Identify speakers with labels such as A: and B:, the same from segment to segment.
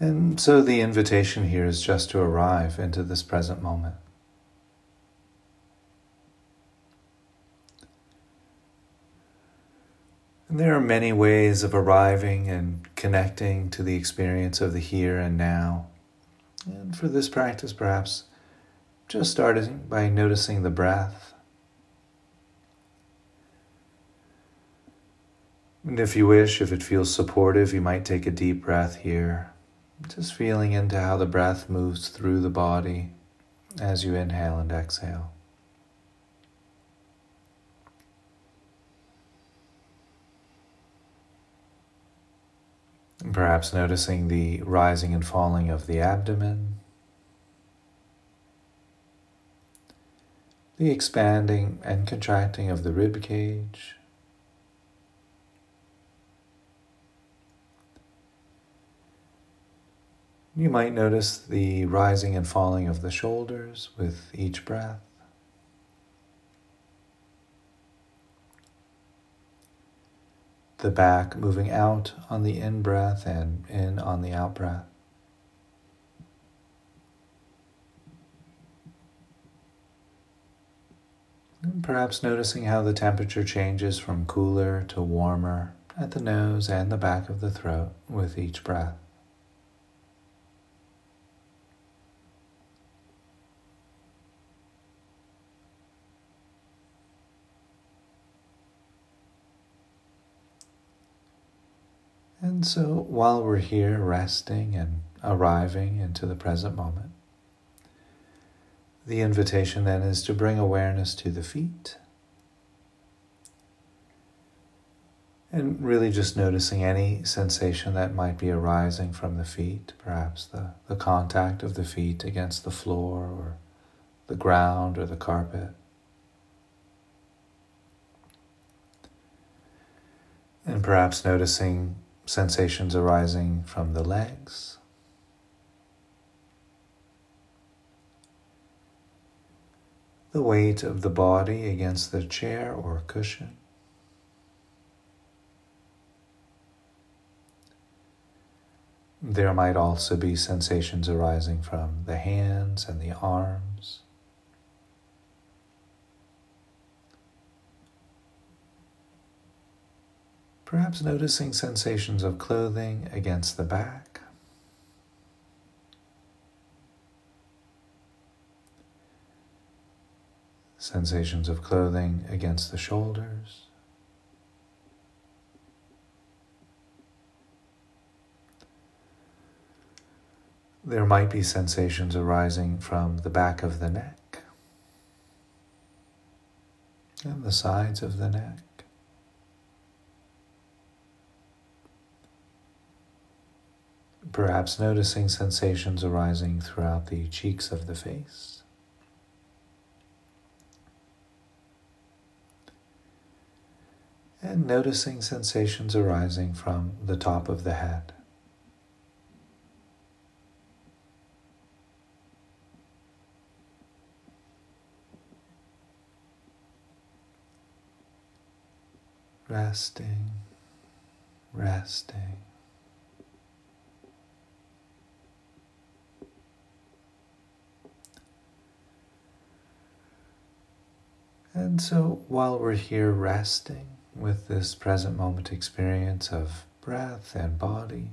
A: And so the invitation here is just to arrive into this present moment. And there are many ways of arriving and connecting to the experience of the here and now. And for this practice, perhaps just starting by noticing the breath. And if you wish, if it feels supportive, you might take a deep breath here, just feeling into how the breath moves through the body as you inhale and exhale. Perhaps noticing the rising and falling of the abdomen, the expanding and contracting of the rib cage. You might notice the rising and falling of the shoulders with each breath. The back moving out on the in breath and in on the out breath. Perhaps noticing how the temperature changes from cooler to warmer at the nose and the back of the throat with each breath. And so while we're here resting and arriving into the present moment, the invitation then is to bring awareness to the feet. And really just noticing any sensation that might be arising from the feet, perhaps the, the contact of the feet against the floor or the ground or the carpet. And perhaps noticing sensations arising from the legs. The weight of the body against the chair or cushion. There might also be sensations arising from the hands and the arms. Perhaps noticing sensations of clothing against the back. Sensations of clothing against the shoulders. There might be sensations arising from the back of the neck and the sides of the neck. Perhaps noticing sensations arising throughout the cheeks of the face. And noticing sensations arising from the top of the head. Resting, resting. And so while we're here resting with this present moment experience of breath and body,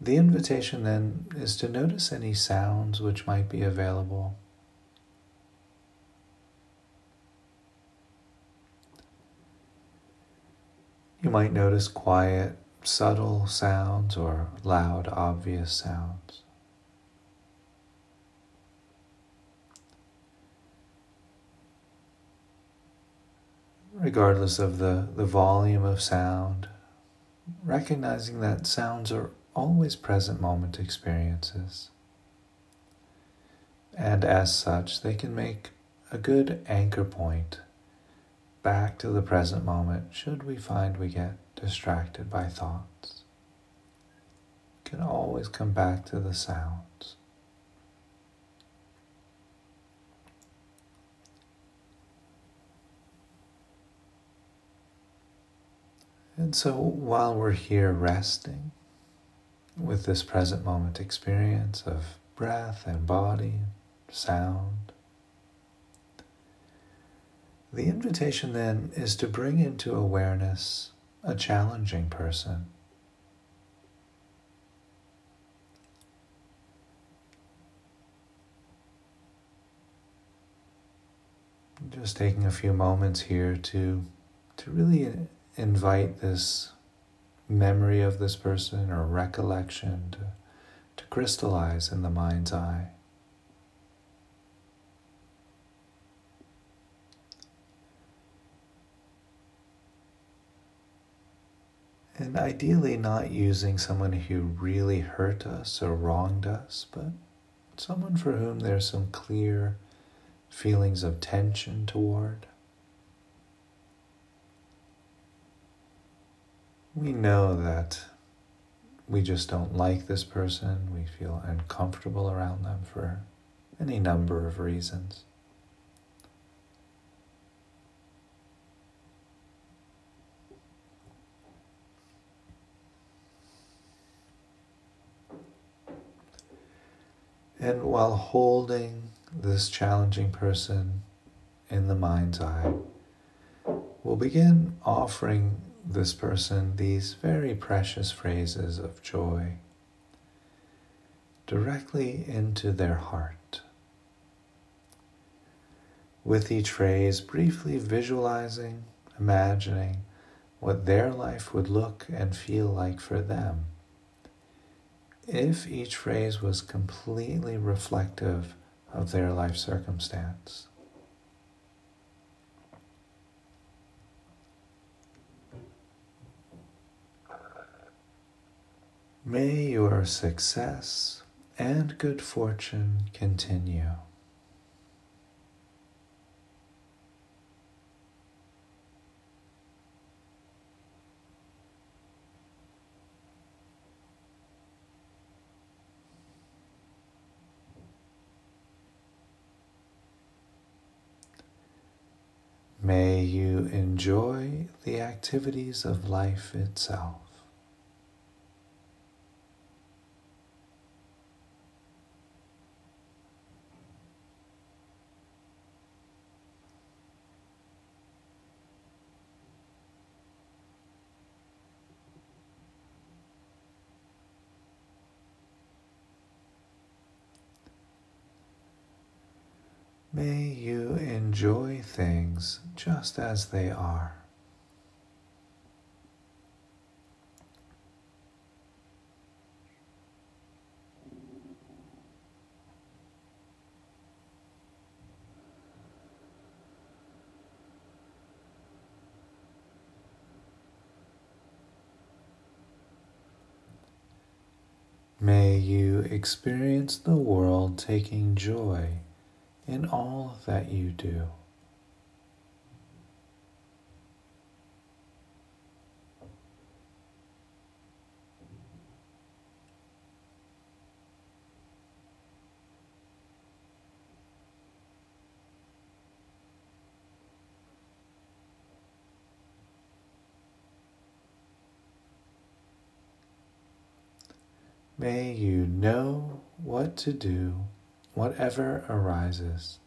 A: the invitation then is to notice any sounds which might be available. You might notice quiet, subtle sounds or loud, obvious sounds. Regardless of the, the volume of sound, recognizing that sounds are always present moment experiences. And as such, they can make a good anchor point back to the present moment should we find we get distracted by thoughts. can always come back to the sounds. And so while we're here resting, with this present moment experience of breath and body, sound. The invitation then is to bring into awareness a challenging person. Just taking a few moments here to to really invite this memory of this person or recollection to, to crystallize in the mind's eye. And ideally, not using someone who really hurt us or wronged us, but someone for whom there's some clear feelings of tension toward. We know that we just don't like this person, we feel uncomfortable around them for any number of reasons. And while holding this challenging person in the mind's eye, we'll begin offering this person these very precious phrases of joy directly into their heart. With each phrase, briefly visualizing, imagining what their life would look and feel like for them. If each phrase was completely reflective of their life circumstance. May your success and good fortune continue. May you enjoy the activities of life itself. May you enjoy things just as they are. May you experience the world taking joy in all that you do. May you know what to do whatever arises.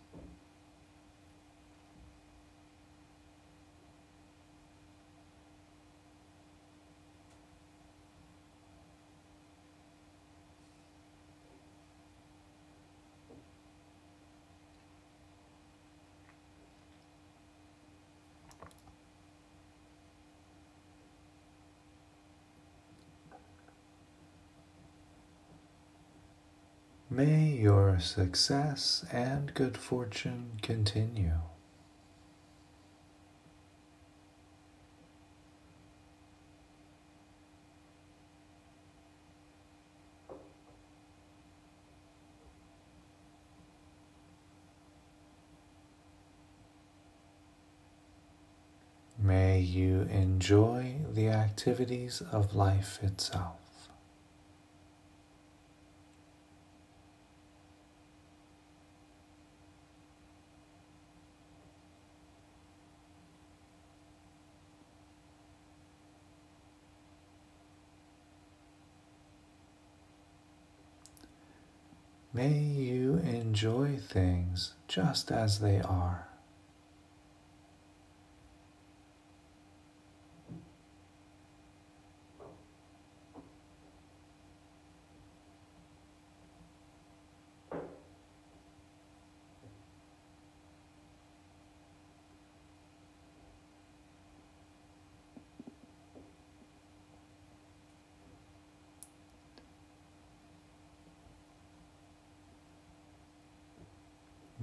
A: May your success and good fortune continue. May you enjoy the activities of life itself. May you enjoy things just as they are.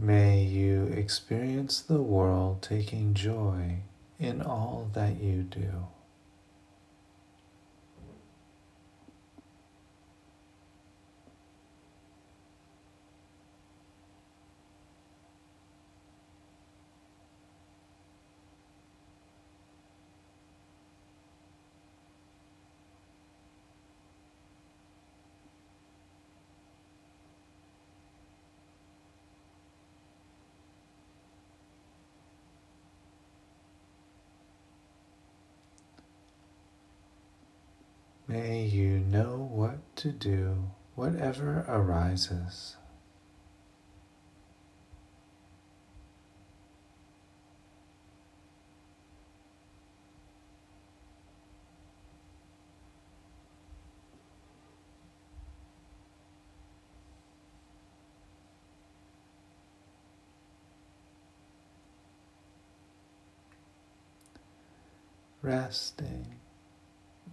A: May you experience the world taking joy in all that you do. May you know what to do, whatever arises. Resting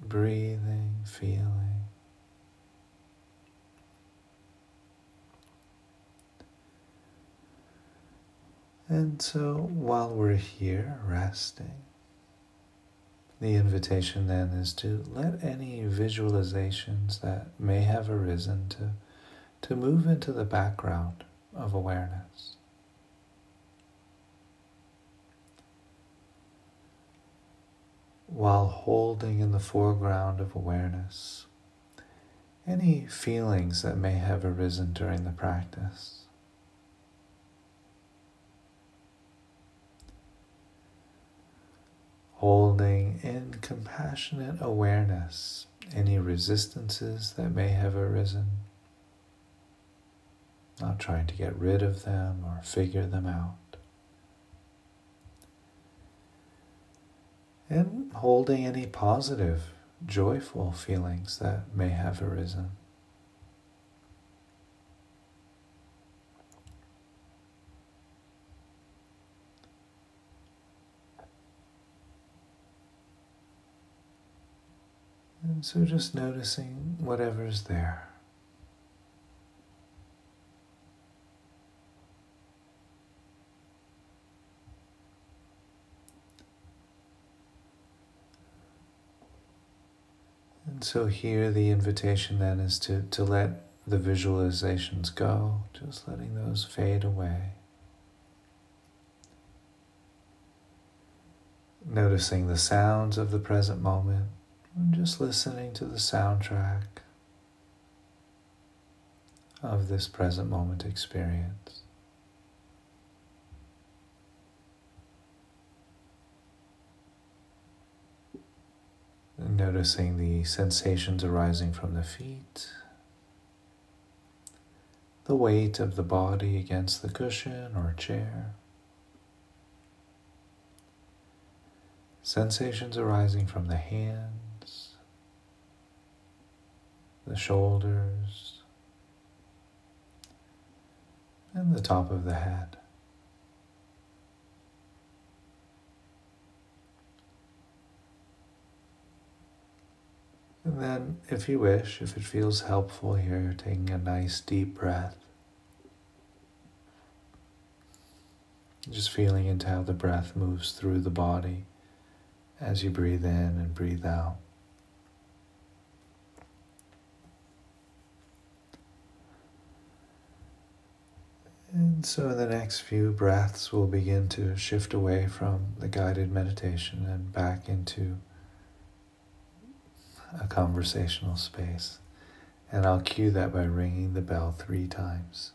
A: breathing, feeling. And so while we're here resting, the invitation then is to let any visualizations that may have arisen to, to move into the background of awareness. While holding in the foreground of awareness any feelings that may have arisen during the practice. Holding in compassionate awareness any resistances that may have arisen, not trying to get rid of them or figure them out. And holding any positive, joyful feelings that may have arisen. And so just noticing whatever's there. And so here the invitation then is to, to let the visualizations go, just letting those fade away. Noticing the sounds of the present moment, and just listening to the soundtrack of this present moment experience. Noticing the sensations arising from the feet, the weight of the body against the cushion or chair, sensations arising from the hands, the shoulders, and the top of the head. And then, if you wish, if it feels helpful here, taking a nice deep breath. Just feeling into how the breath moves through the body as you breathe in and breathe out. And so, the next few breaths, we'll begin to shift away from the guided meditation and back into a conversational space. And I'll cue that by ringing the bell three times.